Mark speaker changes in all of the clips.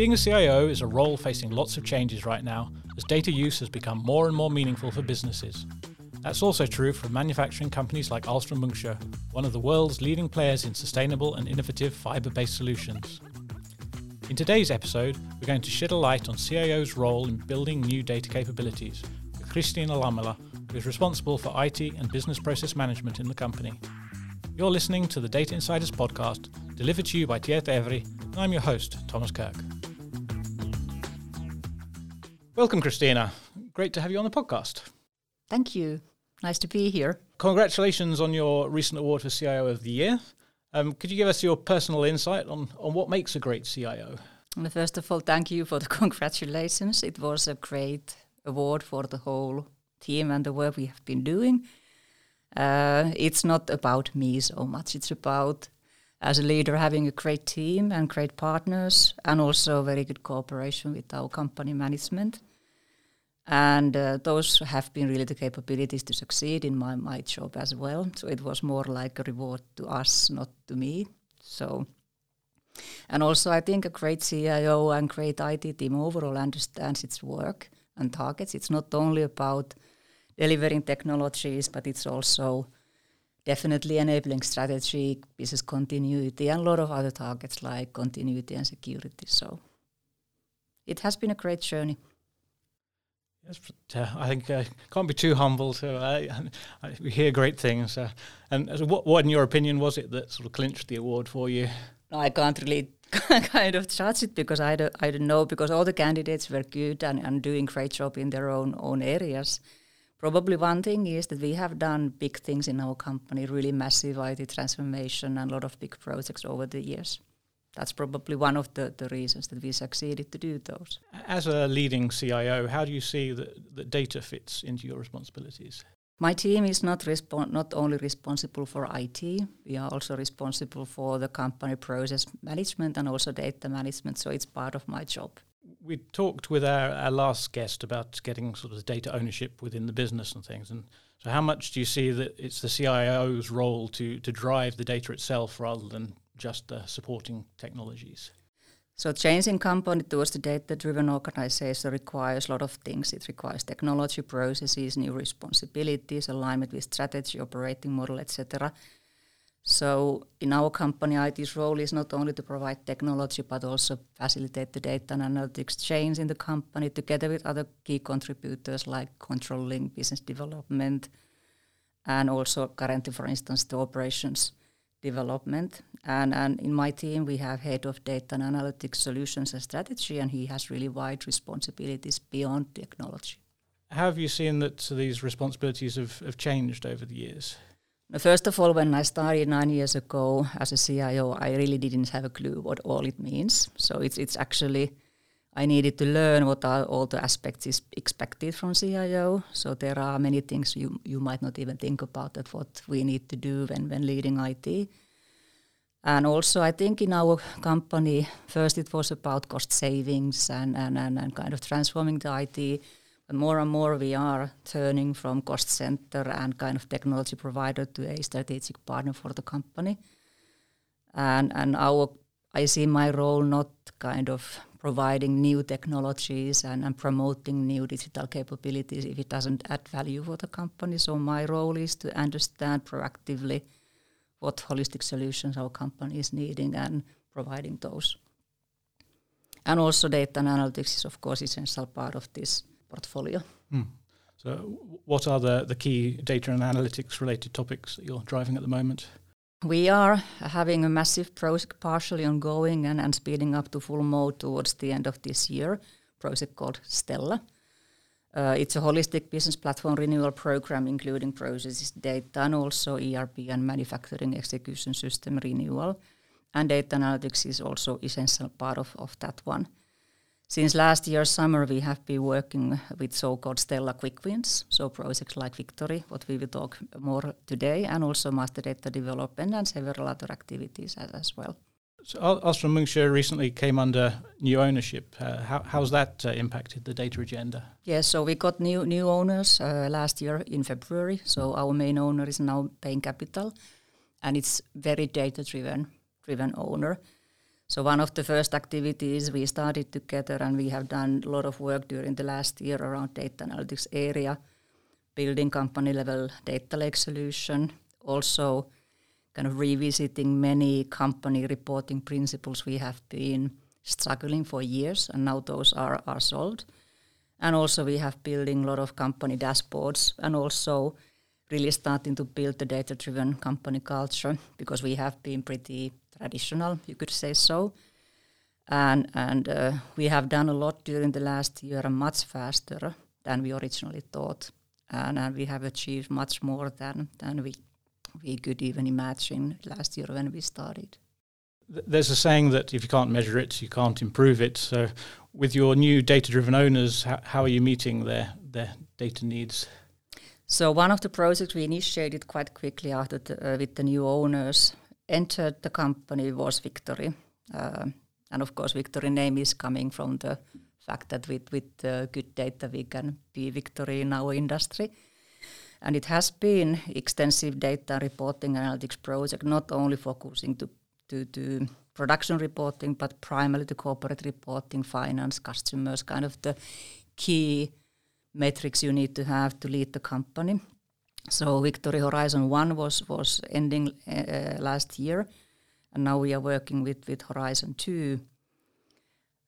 Speaker 1: Being a CIO is a role facing lots of changes right now as data use has become more and more meaningful for businesses. That's also true for manufacturing companies like Ahlstrom Munksjö, one of the world's leading players in sustainable and innovative fiber based solutions. In today's episode, we're going to shed a light on CIO's role in building new data capabilities with Christina Lammela, who is responsible for IT and business process management in the company. You're listening to the Data Insiders podcast, delivered to you by Tieto Evry, and I'm your host, Thomas Kirk. Welcome, Christina. Great to have you on the podcast.
Speaker 2: Thank you. Nice to be here.
Speaker 1: Congratulations on your recent award for CIO of the Year. Um, could you give us your personal insight on, on what makes a great CIO?
Speaker 2: First of all, thank you for the congratulations. It was a great award for the whole team and the work we have been doing. Uh, it's not about me so much. It's about, as a leader, having a great team and great partners, and also very good cooperation with our company management. And uh, those have been really the capabilities to succeed in my, my job as well. So it was more like a reward to us, not to me. So, and also I think a great CIO and great IT team overall understands its work and targets. It's not only about delivering technologies, but it's also definitely enabling strategy, business continuity, and a lot of other targets like continuity and security. So it has been a great journey.
Speaker 1: Yes, but, uh, I think uh, can't be too humble. So uh, we hear great things. Uh, and so what, what, in your opinion, was it that sort of clinched the award for you?
Speaker 2: No, I can't really kind of judge it because I don't, I don't know because all the candidates were good and, and doing great job in their own own areas. Probably one thing is that we have done big things in our company, really massive IT transformation and a lot of big projects over the years that's probably one of the, the reasons that we succeeded to do those.
Speaker 1: As a leading CIO, how do you see that, that data fits into your responsibilities?
Speaker 2: My team is not respon- not only responsible for IT, we are also responsible for the company process management and also data management, so it's part of my job.
Speaker 1: We talked with our, our last guest about getting sort of data ownership within the business and things. And so, how much do you see that it's the CIO's role to, to drive the data itself rather than just the supporting technologies?
Speaker 2: So changing company towards the data-driven organization requires a lot of things. It requires technology, processes, new responsibilities, alignment with strategy, operating model, etc. So in our company, IT's role is not only to provide technology, but also facilitate the data and analytics change in the company together with other key contributors like controlling business development and also currently, for instance, the operations development. And, and in my team, we have head of data and analytics solutions and strategy, and he has really wide responsibilities beyond technology.
Speaker 1: How have you seen that these responsibilities have, have changed over the years?
Speaker 2: First of all, when I started nine years ago as a CIO, I really didn't have a clue what all it means. So it's it's actually I needed to learn what are all the aspects is expected from CIO. So there are many things you you might not even think about that what we need to do when when leading IT. And also, I think in our company, first it was about cost savings and, and, and, and kind of transforming the IT. But more and more we are turning from cost center and kind of technology provider to a strategic partner for the company. And, and our, I see my role not kind of providing new technologies and, and promoting new digital capabilities if it doesn't add value for the company. So my role is to understand proactively what holistic solutions our company is needing and providing those. And also data and analytics is of course essential part of this portfolio.
Speaker 1: Hmm. So what are the, the key data and analytics related topics that you're driving at the moment?
Speaker 2: We are having a massive project partially ongoing and, and speeding up to full mode towards the end of this year, project called Stella. Uh, it's a holistic business platform renewal program, including processes, data, and also ERP and manufacturing execution system renewal. And data analytics is also essential part of, of that one. Since last year summer, we have been working with so-called Stella Quick Wins, so projects like Victory, what we will talk more today, and also master data development and several other activities as, as well.
Speaker 1: So Ahlstrom Munksjö recently came under new ownership. Uh, how, how's that uh, impacted the data agenda?
Speaker 2: Yes, so we got new new owners uh, last year in February. So our main owner is now Bain Capital, and it's very data driven driven owner. So one of the first activities we started together, and we have done a lot of work during the last year around data analytics area, building company level data lake solution, also kind of revisiting many company reporting principles we have been struggling for years, and now those are, are solved. And also we have building a lot of company dashboards and also really starting to build the data-driven company culture because we have been pretty traditional, you could say so. And, and uh, we have done a lot during the last year much faster than we originally thought. And, and we have achieved much more than, than we, we could even imagine last year when we started.
Speaker 1: There's a saying that if you can't measure it, you can't improve it. So, with your new data driven owners, how, how are you meeting their, their data needs?
Speaker 2: So one of the projects we initiated quite quickly after the, uh, with the new owners entered the company was Victory, uh, and of course Victory name is coming from the fact that with with uh, good data we can be Victory in our industry. And it has been extensive data reporting analytics project, not only focusing to, to, to production reporting, but primarily to corporate reporting, finance, customers, kind of the key metrics you need to have to lead the company. So Victory Horizon 1 was, was ending uh, last year, and now we are working with, with Horizon 2.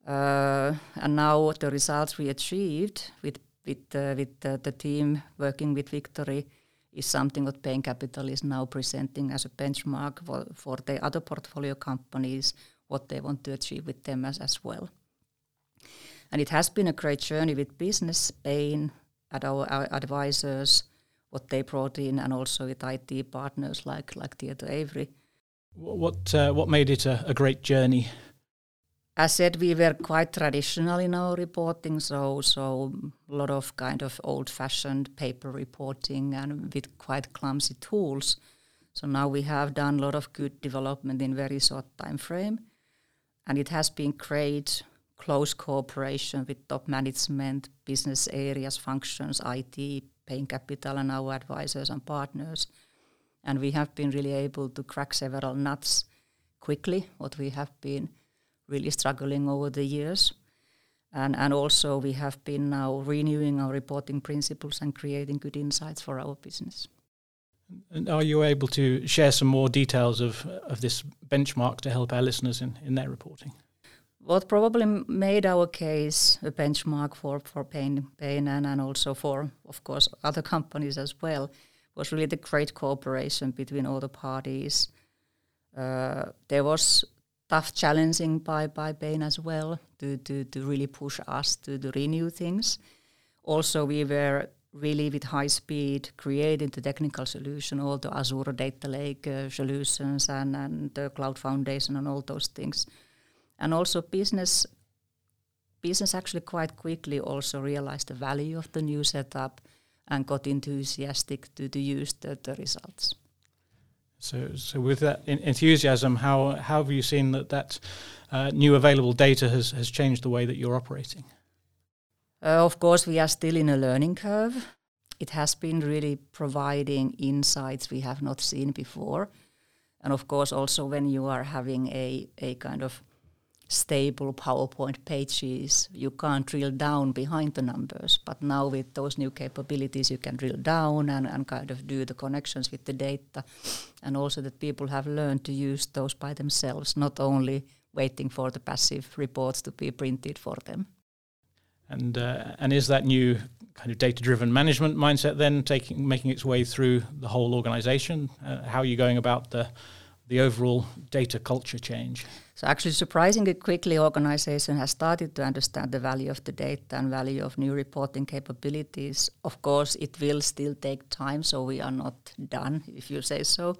Speaker 2: Uh, and now the results we achieved with, with, uh, with the team working with Victory is something that Bain Capital is now presenting as a benchmark for, for the other portfolio companies, what they want to achieve with them as, as well. And it has been a great journey with business, Bain, at our, our advisors, what they brought in, and also with IT partners like like Tieto Evry.
Speaker 1: What uh, what made it a, a great journey?
Speaker 2: As said, we were quite traditional in our reporting, so so a lot of kind of old-fashioned paper reporting and with quite clumsy tools. So now we have done a lot of good development in very short time frame, and it has been great close cooperation with top management, business areas, functions, IT, Bain Capital, and our advisors and partners. And we have been really able to crack several nuts quickly, what we have been really struggling over the years. And, and also we have been now renewing our reporting principles and creating good insights for our business.
Speaker 1: And are you able to share some more details of, of this benchmark to help our listeners in, in their reporting?
Speaker 2: What probably made our case a benchmark for, for Bain, and, and also for, of course, other companies as well was really the great cooperation between all the parties. Uh, there was tough challenging by, by Bain as well to, to, to really push us to, to renew things. Also, we were really with high speed creating the technical solution, all the Azure Data Lake uh, solutions and, and the Cloud Foundation and all those things – and also business business actually quite quickly also realized the value of the new setup and got enthusiastic to, to use the, the results.
Speaker 1: So, so with that enthusiasm, how, how have you seen that that uh, new available data has, has changed the way that you're operating?
Speaker 2: Uh, of course, we are still in a learning curve. It has been really providing insights we have not seen before. And of course, also when you are having a, a kind of stable PowerPoint pages. You can't drill down behind the numbers. But now with those new capabilities, you can drill down and, and kind of do the connections with the data. And also that people have learned to use those by themselves, not only waiting for the passive reports to be printed for them.
Speaker 1: And uh, and is that new kind of data-driven management mindset then taking making its way through the whole organization? Uh, how are you going about the the overall data culture change?
Speaker 2: So actually, surprisingly quickly, organization has started to understand the value of the data and value of new reporting capabilities. Of course, it will still take time, so we are not done, if you say so.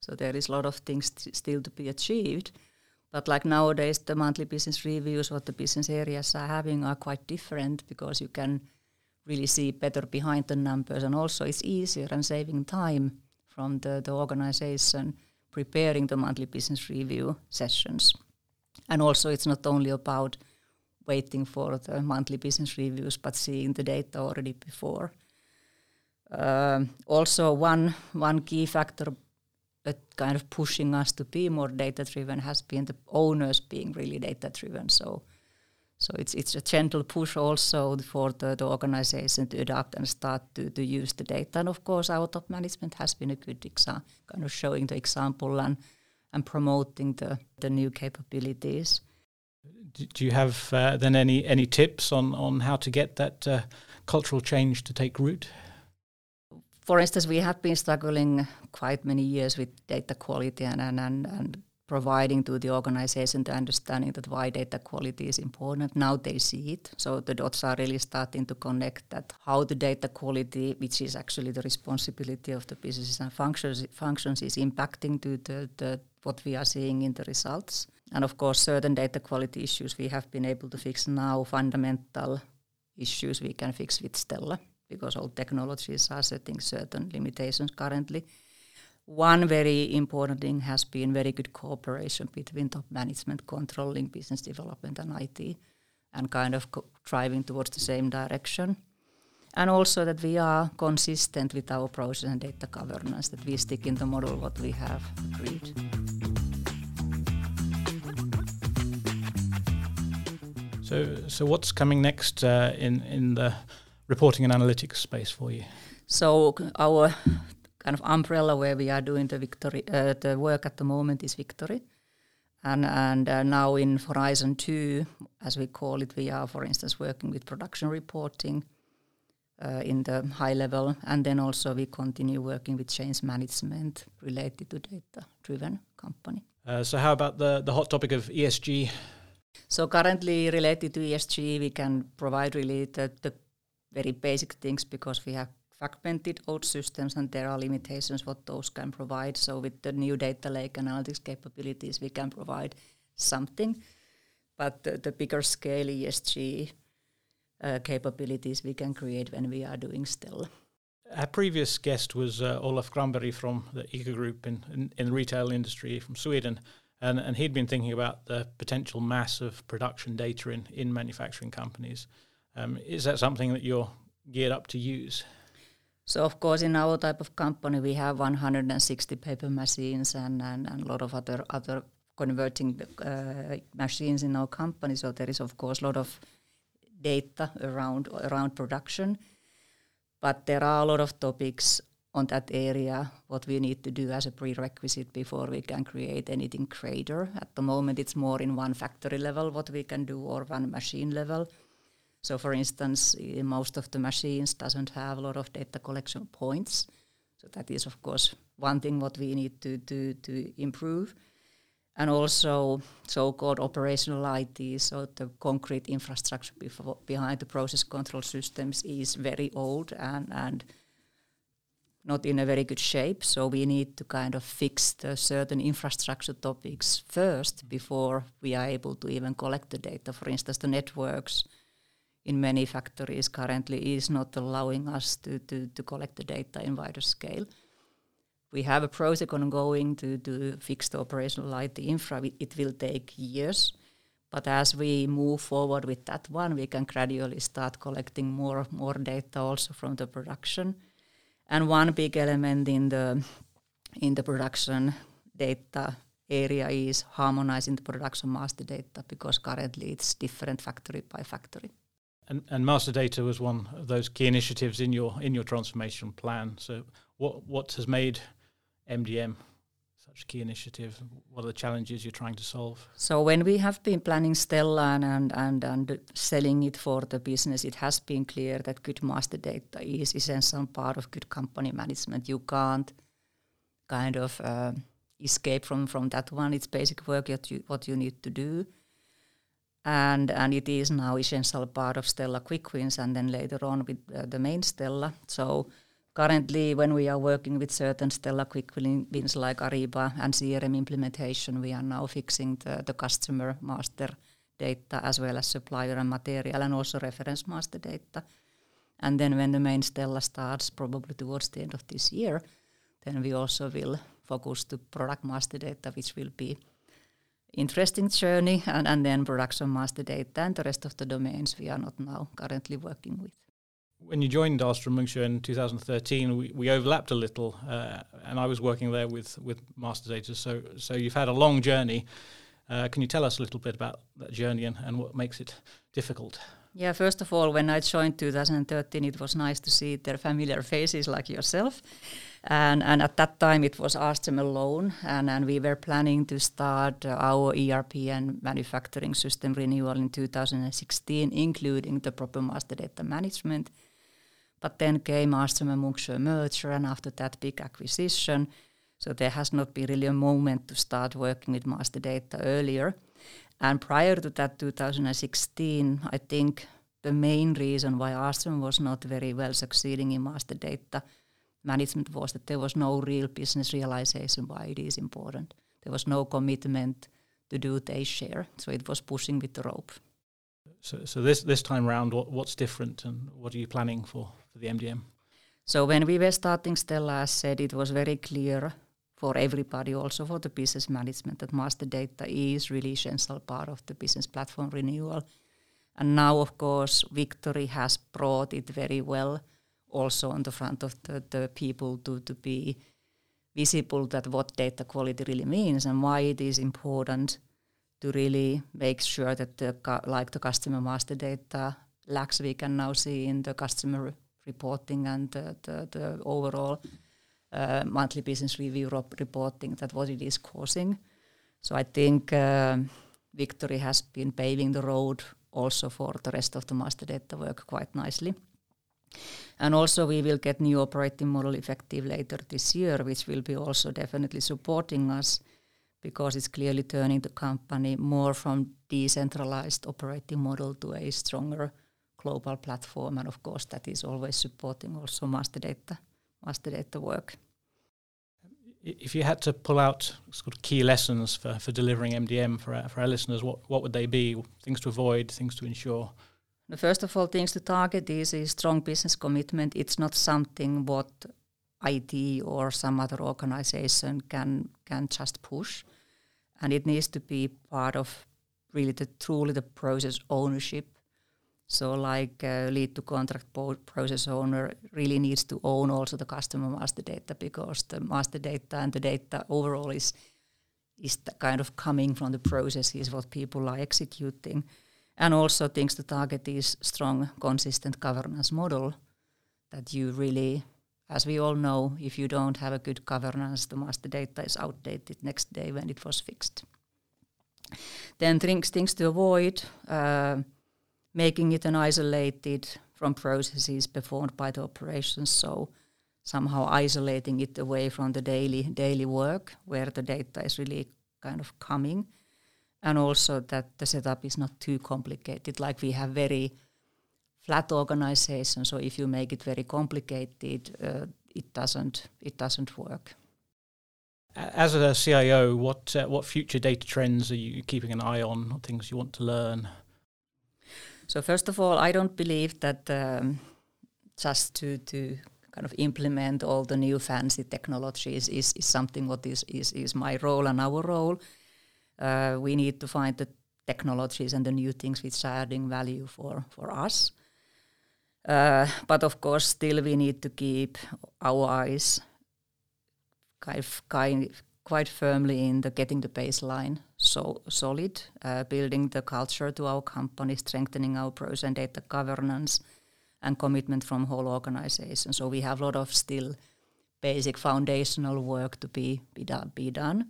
Speaker 2: So there is a lot of things t- still to be achieved. But like nowadays, the monthly business reviews, what the business areas are having, are quite different because you can really see better behind the numbers, and also it's easier and saving time from the, the organization preparing the monthly business review sessions. And also, it's not only about waiting for the monthly business reviews, but seeing the data already before. Uh, also, one one key factor that kind of pushing us to be more data driven has been the owners being really data driven. So so it's it's a gentle push also for the, the organization to adapt and start to, to use the data. And of course our top management has been a good example, kind of showing the example and and promoting the, the new capabilities.
Speaker 1: Do you have uh, then any any tips on on how to get that uh, cultural change to take root?
Speaker 2: For instance, we have been struggling quite many years with data quality and, and, and, and providing to the organization the understanding that why data quality is important. Now they see it. So the dots are really starting to connect that how the data quality, which is actually the responsibility of the businesses and functions, functions is impacting to the, the what we are seeing in the results. And of course, certain data quality issues we have been able to fix now, fundamental issues we can fix with Stella because all technologies are setting certain limitations currently. One very important thing has been very good cooperation between top management controlling business development and IT and kind of co- driving towards the same direction. And also that we are consistent with our process and data governance, that we stick in the model what we have agreed.
Speaker 1: So, so what's coming next uh, in in the reporting and analytics space for you?
Speaker 2: So our kind of umbrella where we are doing the victory, uh, the work at the moment is Victory, and and uh, now in Horizon Two, as we call it, we are, for instance, working with production reporting. Uh, in the high level, and then also we continue working with change management related to data-driven company.
Speaker 1: Uh, so, how about the the hot topic of ESG?
Speaker 2: So, currently related to ESG, we can provide really the, the very basic things because we have fragmented old systems and there are limitations what those can provide. So with the new data lake analytics capabilities, we can provide something. But the, the bigger scale ESG uh, capabilities we can create when we are doing still.
Speaker 1: Our previous guest was uh, Olaf Granberg from the ICA Group in, in, in, the retail industry from Sweden. And, and he'd been thinking about the potential mass of production data in, in manufacturing companies. Um, is that something that you're geared up to use?
Speaker 2: So of course, in our type of company, we have 160 paper machines and, and, and a lot of other other converting uh, machines in our company. So there is of course a lot of data around around production, but there are a lot of topics on that area what we need to do as a prerequisite before we can create anything greater. At the moment, it's more in one factory level what we can do or one machine level so for instance, eh, most of the machines doesn't have a lot of data collection points. So that is of course one thing what we need to, to, to improve. And also so-called operational IT, so the concrete infrastructure before, behind the process control systems is very old and, and not in a very good shape. So we need to kind of fix the certain infrastructure topics first before we are able to even collect the data. For instance, the networks in many factories currently is not allowing us to, to, to collect the data in wider scale. We have a project ongoing to, to fix the operational IT infra. It will take years. But as we move forward with that one, we can gradually start collecting more and more data also from the production. And one big element in the in the production data area is harmonizing the production master data because currently it's different factory by factory.
Speaker 1: And, and master data was one of those key initiatives in your in your transformation plan. So, what what has made MDM such a key initiative? What are the challenges you're trying to solve?
Speaker 2: So, when we have been planning Stella and and and selling it for the business, it has been clear that good master data is essential part of good company management. You can't kind of uh, escape from from that one. It's basic work that you, what you need to do and and it is now essential part of Stella Quick Wins and then later on with uh, the main Stella. So currently when we are working with certain Stella Quick Wins like Ariba and CRM implementation, we are now fixing the, the customer master data as well as supplier and material and also reference master data. And then when the main Stella starts, probably towards the end of this year, then we also will focus to product master data, which will be interesting journey and, and then production master data and the rest of the domains we are not now currently working with.
Speaker 1: when you joined Ahlstrom Munksjö in 2013, we, we overlapped a little, uh, and I was working there with with master data. So so you've had a long journey. Uh, can you tell us a little bit about that journey and, and what makes it difficult?
Speaker 2: Yeah, first of all, when I joined 2013, it was nice to see their familiar faces like yourself. And, and at that time, it was Ahlstrom alone, and, and we were planning to start our ERP and manufacturing system renewal in 2016, including the proper master data management. But then came Ahlstrom and Munksjö merger, and after that, big acquisition. So there has not been really a moment to start working with master data earlier. And prior to that, 2016, I think the main reason why Ahlstrom was not very well succeeding in master data management was that there was no real business realization why it is important. There was no commitment to do their share, so it was pushing with the rope.
Speaker 1: So, so this this time around, what, what's different, and what are you planning for for the MDM?
Speaker 2: So when we were starting Stella, as said, it was very clear for everybody, also for the business management, that master data is really essential part of the business platform renewal. And now, of course, Victory has brought it very well also on the front of the, the people to, to be visible that what data quality really means and why it is important to really make sure that the like the customer master data lacks we can now see in the customer reporting and the, the, the overall uh, monthly business review reporting that what it is causing. So I think uh, Victory has been paving the road also for the rest of the master data work quite nicely. And also we will get new operating model effective later this year, which will be also definitely supporting us because it's clearly turning the company more from decentralized operating model to a stronger global platform. And of course that is always supporting also master data, master data work.
Speaker 1: If you had to pull out sort of key lessons for, delivering MDM for our, listeners, what would they be? Things to avoid, things to ensure?
Speaker 2: The first of all, things to target is a strong business commitment. It's not something what IT or some other organization can can just push, and it needs to be part of really the truly the process ownership. So, like uh, lead to contract process owner really needs to own also the customer master data because the master data and the data overall is is kind of coming from the processes what people are executing and also things to target is strong, consistent governance model that you really, as we all know, if you don't have a good governance, the master data is outdated next day when it was fixed. Then things, things to avoid, uh, making it an isolated from processes performed by the operations, so somehow isolating it away from the daily daily work where the data is really kind of coming and also that the setup is not too complicated. Like we have very flat organization, so if you make it very complicated, uh, it doesn't it doesn't work.
Speaker 1: As a CIO, what uh, what future data trends are you keeping an eye on? What things you want to learn?
Speaker 2: So first of all, I don't believe that um, just to to kind of implement all the new fancy technologies is, is something what is, is, is my role and our role uh, we need to find the technologies and the new things which are adding value for, for us. Uh, but of course, still we need to keep our eyes kind of, kind, quite firmly in the getting the baseline so solid, uh, building the culture to our company, strengthening our process and data governance, and commitment from whole organization. So we have a lot of still basic foundational work to be be, be done.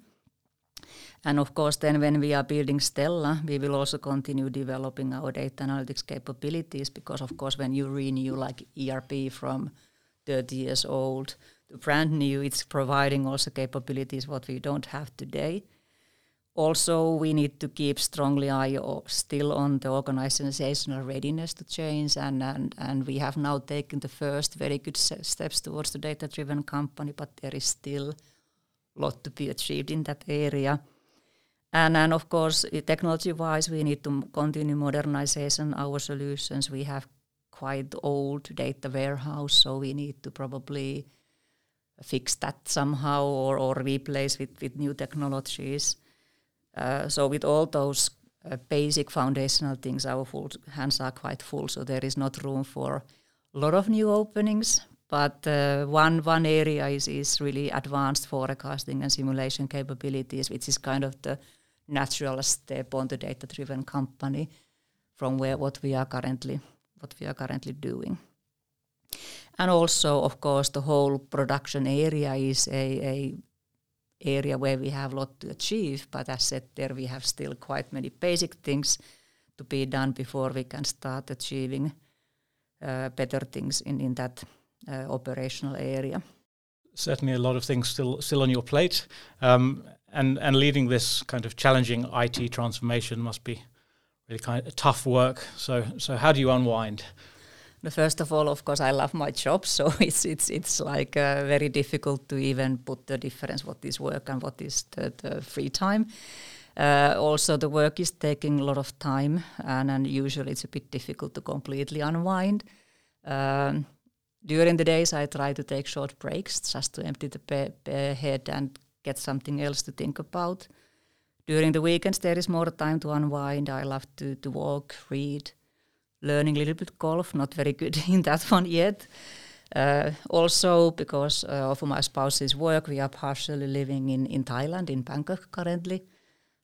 Speaker 2: And of course, then when we are building Stella, we will also continue developing our data analytics capabilities because, of course, when you renew like ERP from 30 years old to brand new, it's providing also capabilities what we don't have today. Also, we need to keep strongly eye still on the organizational readiness to change, and, and, and we have now taken the first very good steps towards the data-driven company, but there is still lot to be achieved in that area. And, and of course, technology-wise, we need to continue modernization our solutions. We have quite old data warehouse, so we need to probably fix that somehow or, or replace with, with new technologies. Uh, so with all those uh, basic foundational things, our full hands are quite full, so there is not room for a lot of new openings, but uh, one one area is is really advanced forecasting and simulation capabilities, which is kind of the natural step on the data-driven company from where what we are currently what we are currently doing. And also, of course, the whole production area is a, a area where we have a lot to achieve. But as said, there we have still quite many basic things to be done before we can start achieving uh, better things in in that operational area.
Speaker 1: Certainly, a lot of things still still on your plate, um, and and leading this kind of challenging IT transformation must be really kind of tough work. So so how do you unwind?
Speaker 2: First of all, of course, I love my job, so it's it's it's like uh, very difficult to even put the difference what is work and what is the, the free time. Uh, also, the work is taking a lot of time, and, and usually it's a bit difficult to completely unwind. Um, during the days, I try to take short breaks just to empty the head and get something else to think about. During the weekends, there is more time to unwind. I love to, to walk, read, learning a little bit golf. Not very good in that one yet. Uh, also, because uh, of my spouse's work, we are partially living in, in Thailand, in Bangkok currently.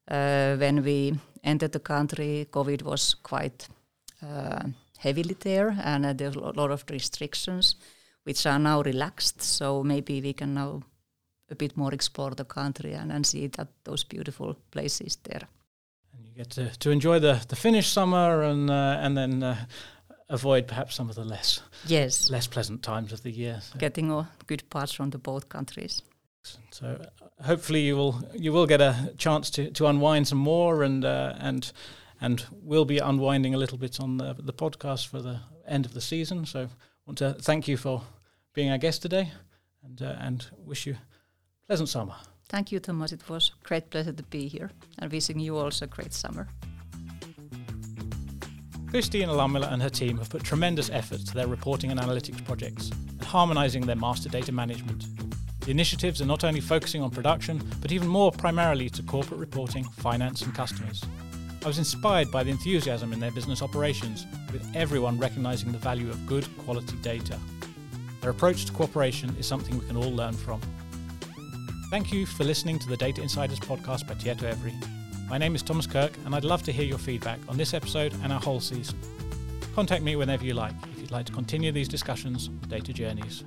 Speaker 2: Uh, when we entered the country, COVID was quite uh, heavily there, and uh, there's a lot of restrictions, which are now relaxed. So maybe we can now a bit more explore the country and, and see that those beautiful places there.
Speaker 1: And you get to, to enjoy the, the Finnish summer and uh, and then uh, avoid perhaps some of the less
Speaker 2: yes
Speaker 1: less pleasant times of the year.
Speaker 2: So. Getting all good parts from the both countries.
Speaker 1: So uh, hopefully you will you will get a chance to, to unwind some more and uh, and and we'll be unwinding a little bit on the, the podcast for the end of the season. So I want to thank you for being our guest today and uh, and wish you pleasant summer.
Speaker 2: Thank you, Thomas. It was a great pleasure to be here and wishing you also a great summer.
Speaker 1: Christina Lammila and her team have put tremendous effort to their reporting and analytics projects and harmonising their master data management. The initiatives are not only focusing on production, but even more primarily to corporate reporting, finance, and customers. I was inspired by the enthusiasm in their business operations, with everyone recognising the value of good quality data. Their approach to cooperation is something we can all learn from. Thank you for listening to the Data Insiders podcast by Tieto Evry. My name is Thomas Kirk, and I'd love to hear your feedback on this episode and our whole season. Contact me whenever you like if you'd like to continue these discussions on data journeys.